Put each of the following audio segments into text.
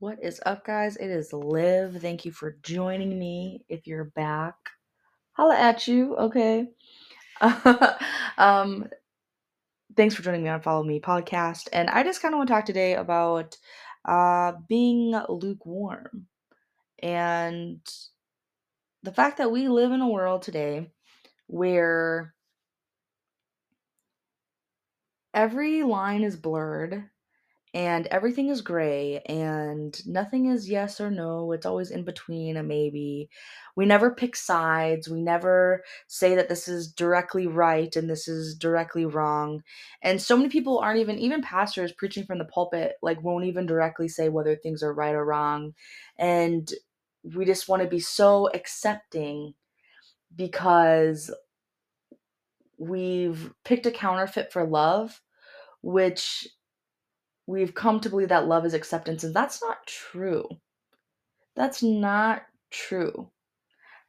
What is up, guys? It is Liv. Thank you for joining me. If you're back, holla at you. Okay. um, thanks for joining me on Follow Me podcast. And I just kind of want to talk today about uh, being lukewarm and the fact that we live in a world today where every line is blurred and everything is gray and nothing is yes or no it's always in between a maybe. We never pick sides we never say that this is directly right and this is directly wrong and so many people aren't even even pastors preaching from the pulpit like won't even directly say whether things are right or wrong and we just want to be so accepting because we've picked a counterfeit for love which we've come to believe that love is acceptance, and that's not true. That's not true.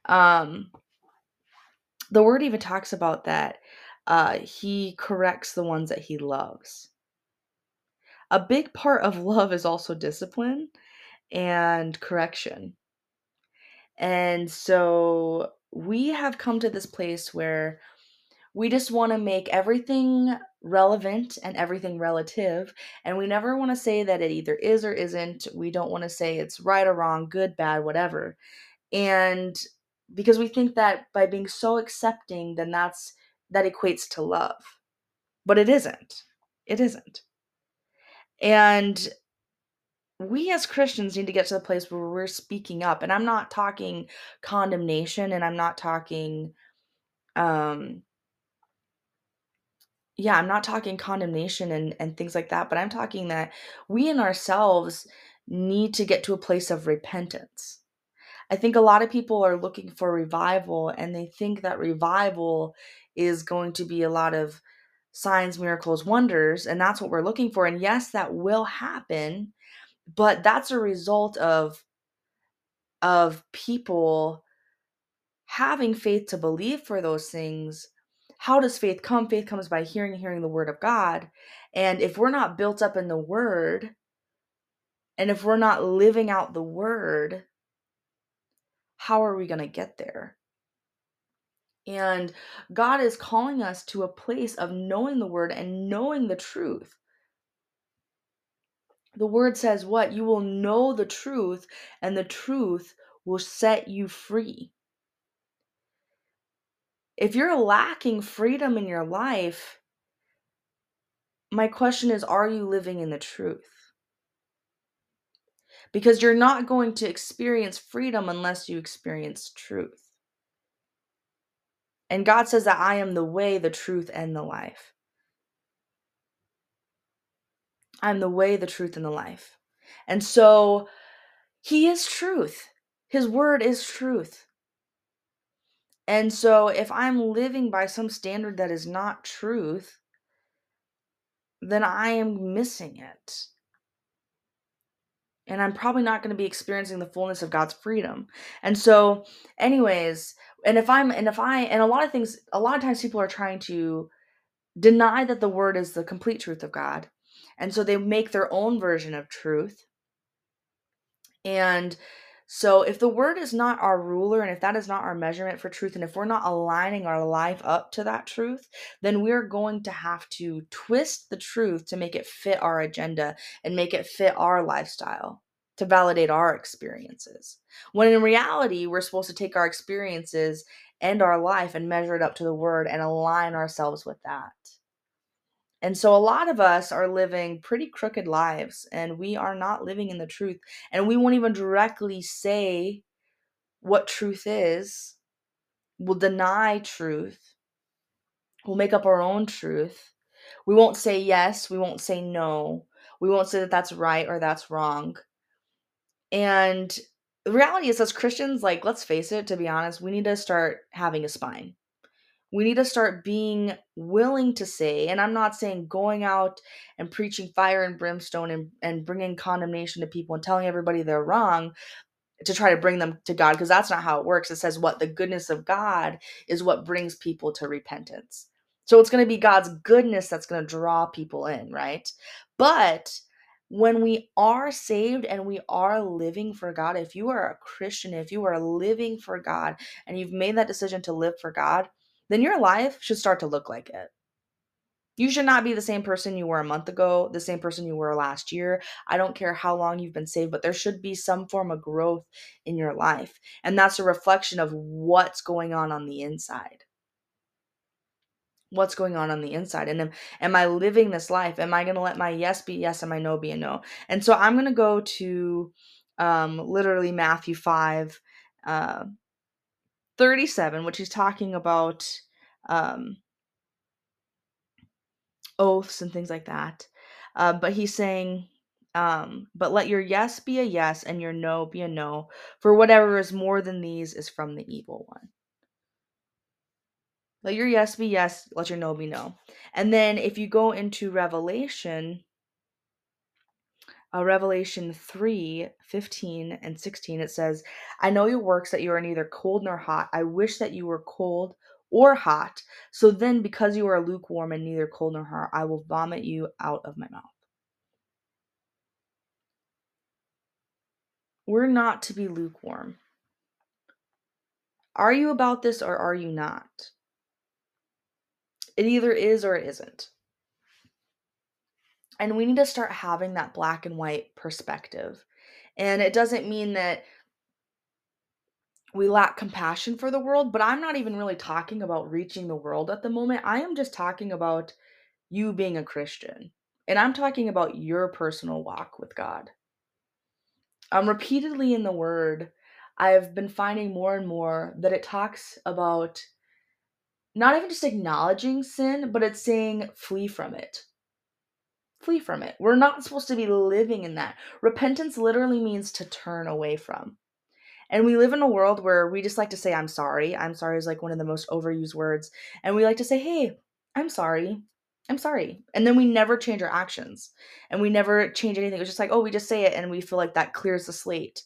Um, the word even talks about that uh, he corrects the ones that he loves. A big part of love is also discipline and correction. And so we have come to this place where we just want to make everything relevant and everything relative. And we never want to say that it either is or isn't. We don't want to say it's right or wrong, good, bad, whatever. And because we think that by being so accepting, then that's that equates to love. But it isn't. It isn't. And we as Christians need to get to the place where we're speaking up. And I'm not talking condemnation and I'm not talking um yeah, I'm not talking condemnation and, and things like that, but I'm talking that we in ourselves need to get to a place of repentance. I think a lot of people are looking for revival and they think that revival is going to be a lot of signs, miracles, wonders, and that's what we're looking for. And yes, that will happen, but that's a result of of people having faith to believe for those things how does faith come? Faith comes by hearing hearing the word of God. And if we're not built up in the word, and if we're not living out the word, how are we going to get there? And God is calling us to a place of knowing the word and knowing the truth. The word says, What? You will know the truth, and the truth will set you free if you're lacking freedom in your life, my question is are you living in the truth? Because you're not going to experience freedom unless you experience truth. And God says that I am the way, the truth, and the life. I'm the way, the truth, and the life. And so He is truth. His word is truth. And so if I'm living by some standard that is not truth, then I am missing it. And I'm probably not going to be experiencing the fullness of God's freedom. And so, anyways, and if I'm, and if I, and a lot of things, a lot of times people are trying to deny that the word is the complete truth of God. And so they make their own version of truth. And so, if the word is not our ruler and if that is not our measurement for truth, and if we're not aligning our life up to that truth, then we're going to have to twist the truth to make it fit our agenda and make it fit our lifestyle to validate our experiences. When in reality, we're supposed to take our experiences and our life and measure it up to the word and align ourselves with that. And so a lot of us are living pretty crooked lives and we are not living in the truth. And we won't even directly say what truth is. We'll deny truth. We'll make up our own truth. We won't say yes. We won't say no. We won't say that that's right or that's wrong. And the reality is, as Christians, like, let's face it, to be honest, we need to start having a spine we need to start being willing to say and i'm not saying going out and preaching fire and brimstone and, and bringing condemnation to people and telling everybody they're wrong to try to bring them to god because that's not how it works. It says what the goodness of god is what brings people to repentance. So it's going to be god's goodness that's going to draw people in right? But when we are saved and we are living for God, if you are a Christian, if you are living for God and you've made that decision to live for God, then your life should start to look like it. You should not be the same person you were a month ago, the same person you were last year. I don't care how long you've been saved, but there should be some form of growth in your life. And that's a reflection of what's going on on the inside what's going on on the inside and am, am i living this life am i going to let my yes be yes and my no be a no and so i'm going to go to um, literally matthew 5 uh, 37 which he's talking about um, oaths and things like that uh, but he's saying um, but let your yes be a yes and your no be a no for whatever is more than these is from the evil one let your yes be yes, let your no be no. And then if you go into Revelation, uh, Revelation 3 15 and 16, it says, I know your works that you are neither cold nor hot. I wish that you were cold or hot. So then, because you are lukewarm and neither cold nor hot, I will vomit you out of my mouth. We're not to be lukewarm. Are you about this or are you not? It either is or it isn't. And we need to start having that black and white perspective. And it doesn't mean that we lack compassion for the world, but I'm not even really talking about reaching the world at the moment. I am just talking about you being a Christian. And I'm talking about your personal walk with God. Um, repeatedly in the word, I've been finding more and more that it talks about not even just acknowledging sin, but it's saying flee from it. Flee from it. We're not supposed to be living in that. Repentance literally means to turn away from. And we live in a world where we just like to say, I'm sorry. I'm sorry is like one of the most overused words. And we like to say, hey, I'm sorry. I'm sorry. And then we never change our actions and we never change anything. It's just like, oh, we just say it and we feel like that clears the slate.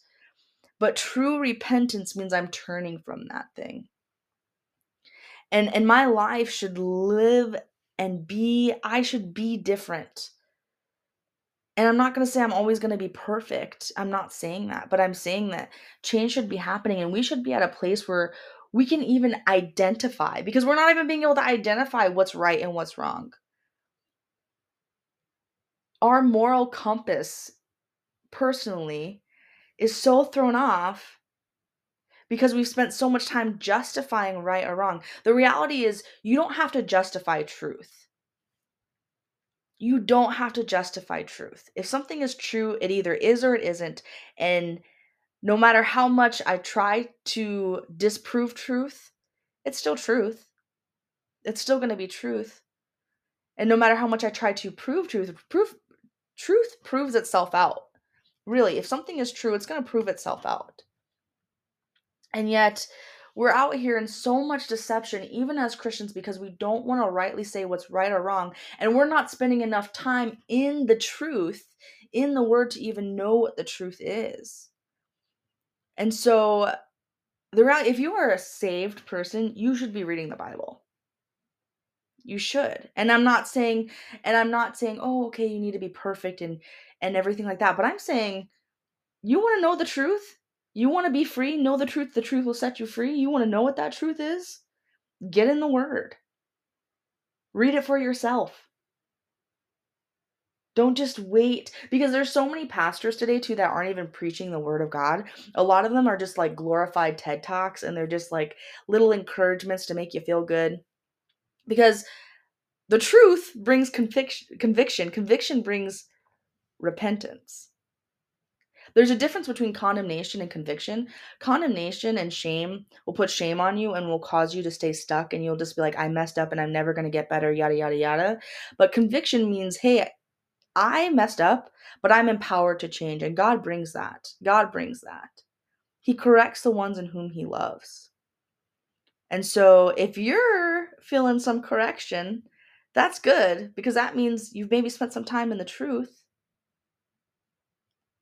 But true repentance means I'm turning from that thing and and my life should live and be i should be different and i'm not going to say i'm always going to be perfect i'm not saying that but i'm saying that change should be happening and we should be at a place where we can even identify because we're not even being able to identify what's right and what's wrong our moral compass personally is so thrown off because we've spent so much time justifying right or wrong. The reality is, you don't have to justify truth. You don't have to justify truth. If something is true, it either is or it isn't. And no matter how much I try to disprove truth, it's still truth. It's still going to be truth. And no matter how much I try to prove truth, proof truth proves itself out. Really, if something is true, it's going to prove itself out. And yet, we're out here in so much deception, even as Christians, because we don't want to rightly say what's right or wrong. And we're not spending enough time in the truth, in the word, to even know what the truth is. And so, the if you are a saved person, you should be reading the Bible. You should. And I'm not saying, and I'm not saying, oh, okay, you need to be perfect and and everything like that. But I'm saying, you want to know the truth? You want to be free? Know the truth. The truth will set you free. You want to know what that truth is? Get in the Word. Read it for yourself. Don't just wait because there's so many pastors today too that aren't even preaching the word of God. A lot of them are just like glorified TED Talks and they're just like little encouragements to make you feel good. Because the truth brings conviction, conviction. Conviction brings repentance. There's a difference between condemnation and conviction. Condemnation and shame will put shame on you and will cause you to stay stuck and you'll just be like, I messed up and I'm never going to get better, yada, yada, yada. But conviction means, hey, I messed up, but I'm empowered to change. And God brings that. God brings that. He corrects the ones in whom He loves. And so if you're feeling some correction, that's good because that means you've maybe spent some time in the truth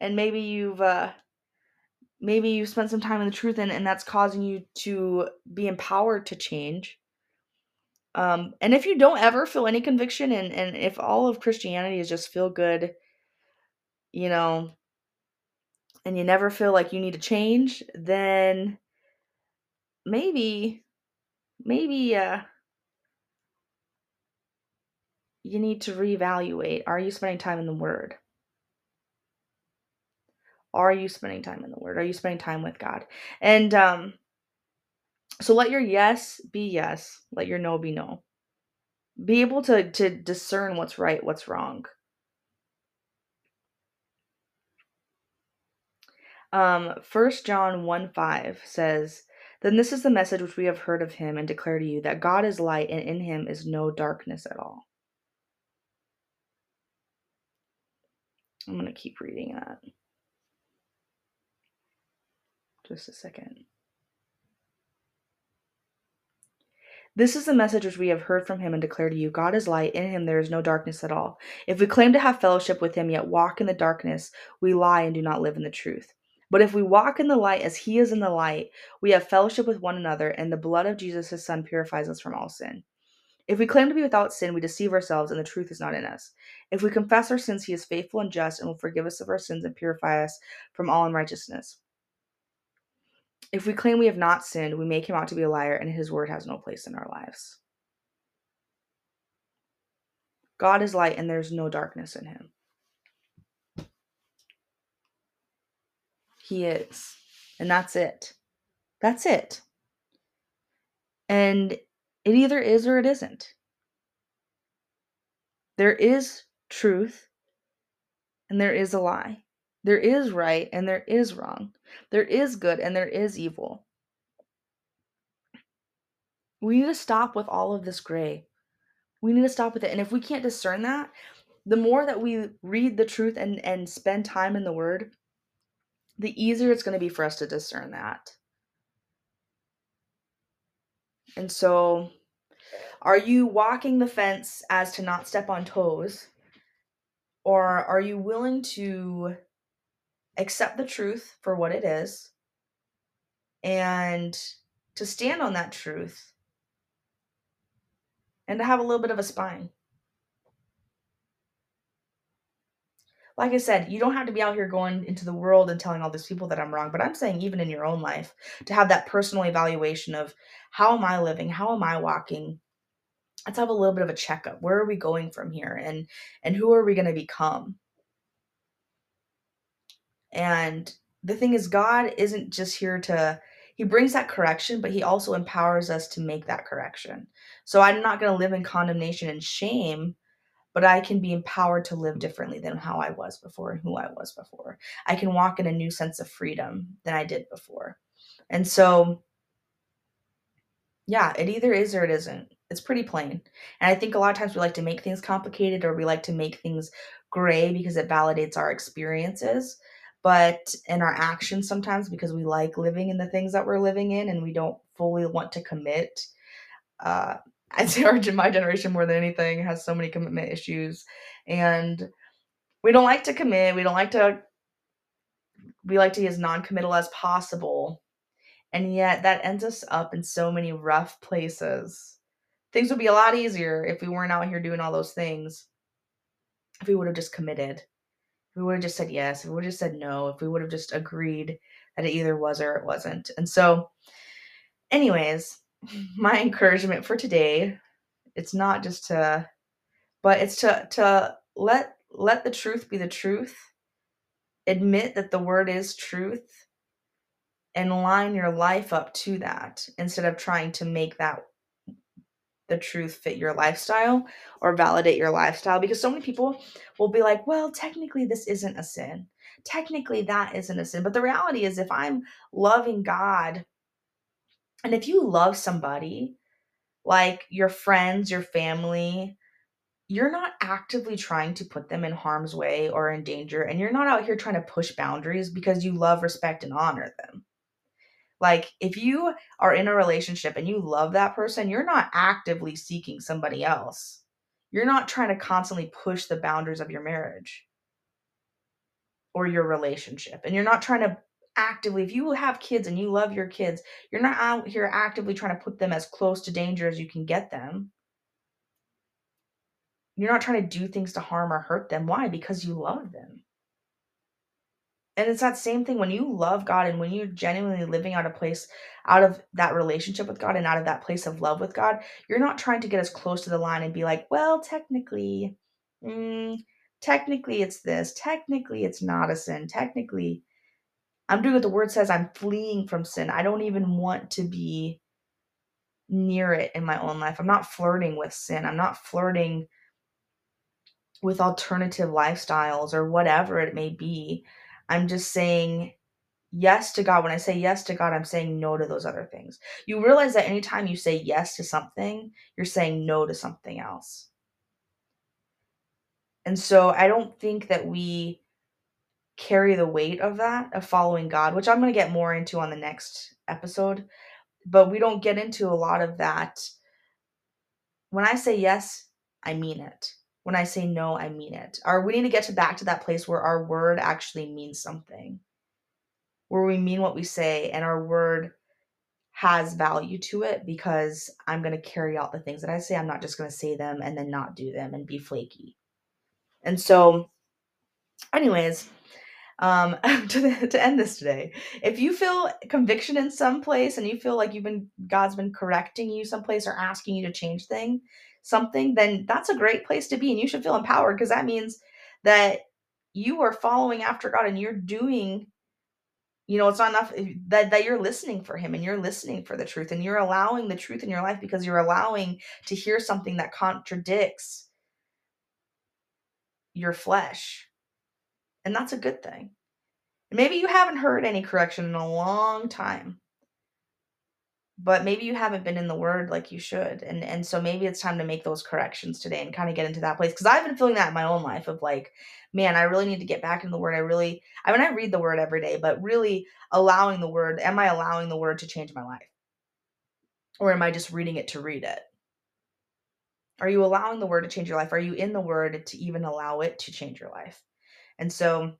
and maybe you've uh maybe you've spent some time in the truth and, and that's causing you to be empowered to change um and if you don't ever feel any conviction and and if all of christianity is just feel good you know, and you never feel like you need to change, then maybe, maybe, uh, you need to reevaluate. Are you spending time in the Word? Are you spending time in the Word? Are you spending time with God? And um, so let your yes be yes, let your no be no. Be able to to discern what's right, what's wrong. Um, 1 John 1 5 says, Then this is the message which we have heard of him and declare to you that God is light and in him is no darkness at all. I'm going to keep reading that. Just a second. This is the message which we have heard from him and declare to you God is light, in him there is no darkness at all. If we claim to have fellowship with him, yet walk in the darkness, we lie and do not live in the truth. But if we walk in the light as he is in the light, we have fellowship with one another, and the blood of Jesus, his son, purifies us from all sin. If we claim to be without sin, we deceive ourselves, and the truth is not in us. If we confess our sins, he is faithful and just and will forgive us of our sins and purify us from all unrighteousness. If we claim we have not sinned, we make him out to be a liar, and his word has no place in our lives. God is light, and there's no darkness in him. He is. And that's it. That's it. And it either is or it isn't. There is truth and there is a lie. There is right and there is wrong. There is good and there is evil. We need to stop with all of this gray. We need to stop with it. And if we can't discern that, the more that we read the truth and, and spend time in the word, the easier it's going to be for us to discern that. And so, are you walking the fence as to not step on toes? Or are you willing to accept the truth for what it is and to stand on that truth and to have a little bit of a spine? like I said, you don't have to be out here going into the world and telling all these people that I'm wrong, but I'm saying even in your own life to have that personal evaluation of how am I living? How am I walking? Let's have a little bit of a checkup. Where are we going from here? And and who are we going to become? And the thing is God isn't just here to he brings that correction, but he also empowers us to make that correction. So I'm not going to live in condemnation and shame but I can be empowered to live differently than how I was before and who I was before. I can walk in a new sense of freedom than I did before. And so, yeah, it either is or it isn't. It's pretty plain. And I think a lot of times we like to make things complicated or we like to make things gray because it validates our experiences. But in our actions, sometimes because we like living in the things that we're living in and we don't fully want to commit uh, I'd say our my generation more than anything has so many commitment issues, and we don't like to commit. We don't like to. We like to be as non-committal as possible, and yet that ends us up in so many rough places. Things would be a lot easier if we weren't out here doing all those things. If we would have just committed, if we would have just said yes, if we would have just said no, if we would have just agreed that it either was or it wasn't. And so, anyways, my encouragement for today it's not just to but it's to to let let the truth be the truth admit that the word is truth and line your life up to that instead of trying to make that the truth fit your lifestyle or validate your lifestyle because so many people will be like well technically this isn't a sin technically that isn't a sin but the reality is if i'm loving god and if you love somebody, like your friends, your family, you're not actively trying to put them in harm's way or in danger. And you're not out here trying to push boundaries because you love, respect, and honor them. Like, if you are in a relationship and you love that person, you're not actively seeking somebody else. You're not trying to constantly push the boundaries of your marriage or your relationship. And you're not trying to actively, if you have kids and you love your kids, you're not out here actively trying to put them as close to danger as you can get them. You're not trying to do things to harm or hurt them. Why? Because you love them. And it's that same thing when you love God and when you're genuinely living out a place out of that relationship with God and out of that place of love with God, you're not trying to get as close to the line and be like, well, technically, mm, technically it's this, technically it's not a sin, technically I'm doing what the word says, I'm fleeing from sin. I don't even want to be near it in my own life. I'm not flirting with sin. I'm not flirting with alternative lifestyles or whatever it may be. I'm just saying yes to God. When I say yes to God, I'm saying no to those other things. You realize that anytime you say yes to something, you're saying no to something else. And so I don't think that we carry the weight of that, of following God, which I'm going to get more into on the next episode. But we don't get into a lot of that. When I say yes, I mean it. When I say no, I mean it. Or we need to get to back to that place where our word actually means something. Where we mean what we say and our word has value to it because I'm going to carry out the things that I say. I'm not just going to say them and then not do them and be flaky. And so, anyways, um, to, to end this today. If you feel conviction in some place and you feel like you've been God's been correcting you someplace or asking you to change thing, something, then that's a great place to be, and you should feel empowered because that means that you are following after God and you're doing. You know, it's not enough eh, that, that you're listening for him and you're listening for the truth and you're allowing the truth in your life because you're allowing to hear something that contradicts your flesh and that's a good thing. Maybe you haven't heard any correction in a long time. But maybe you haven't been in the word like you should. And and so maybe it's time to make those corrections today and kind of get into that place. Because I've been feeling that in my own life of like, man, I really need to get back in the word. I really I mean I read the word every day, but really allowing the word, am I allowing the word to change my life? Or am I just reading it to read it? Are you allowing the word to change your life? Are you in the word to even allow it to change your life? And so,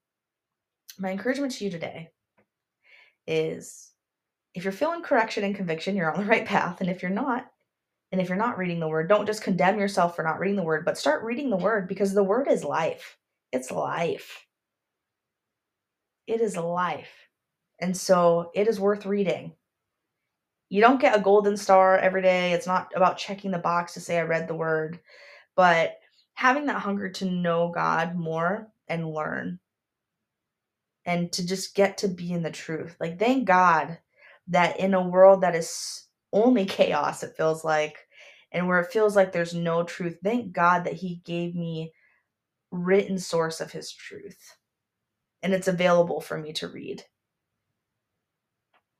my encouragement to you today is if you're feeling correction and conviction, you're on the right path. And if you're not, and if you're not reading the word, don't just condemn yourself for not reading the word, but start reading the word because the word is life. It's life. It is life. And so it is worth reading. You don't get a golden star every day. It's not about checking the box to say I read the word, but having that hunger to know God more and learn and to just get to be in the truth. Like, thank God that in a world that is only chaos, it feels like, and where it feels like there's no truth, thank God that He gave me written source of His truth. And it's available for me to read.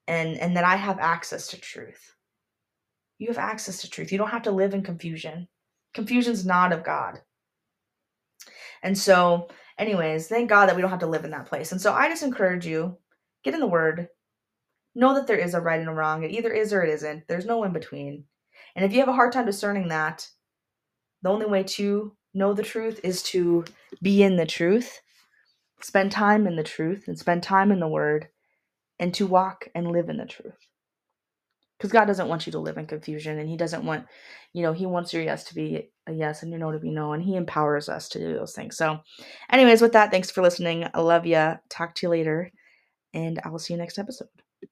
And, and that I have access to truth. You have access to truth. You don't have to live in confusion. Confusion's not of God. And so anyways, thank God that we don't have to live in that place. And so I just encourage you get in the word, know that there is a right and a wrong. It either is or it isn't. There's no in between. And if you have a hard time discerning that, the only way to know the truth is to be in the truth, spend time in the truth, and spend time in the word, and to walk and live in the truth because God doesn't want you to live in confusion and He doesn't want, you know, He wants your yes to be a yes and your no to be no, and He empowers us to do those things. So, anyways, with that, thanks for listening. I love you. Talk to you later, and I will see you next episode.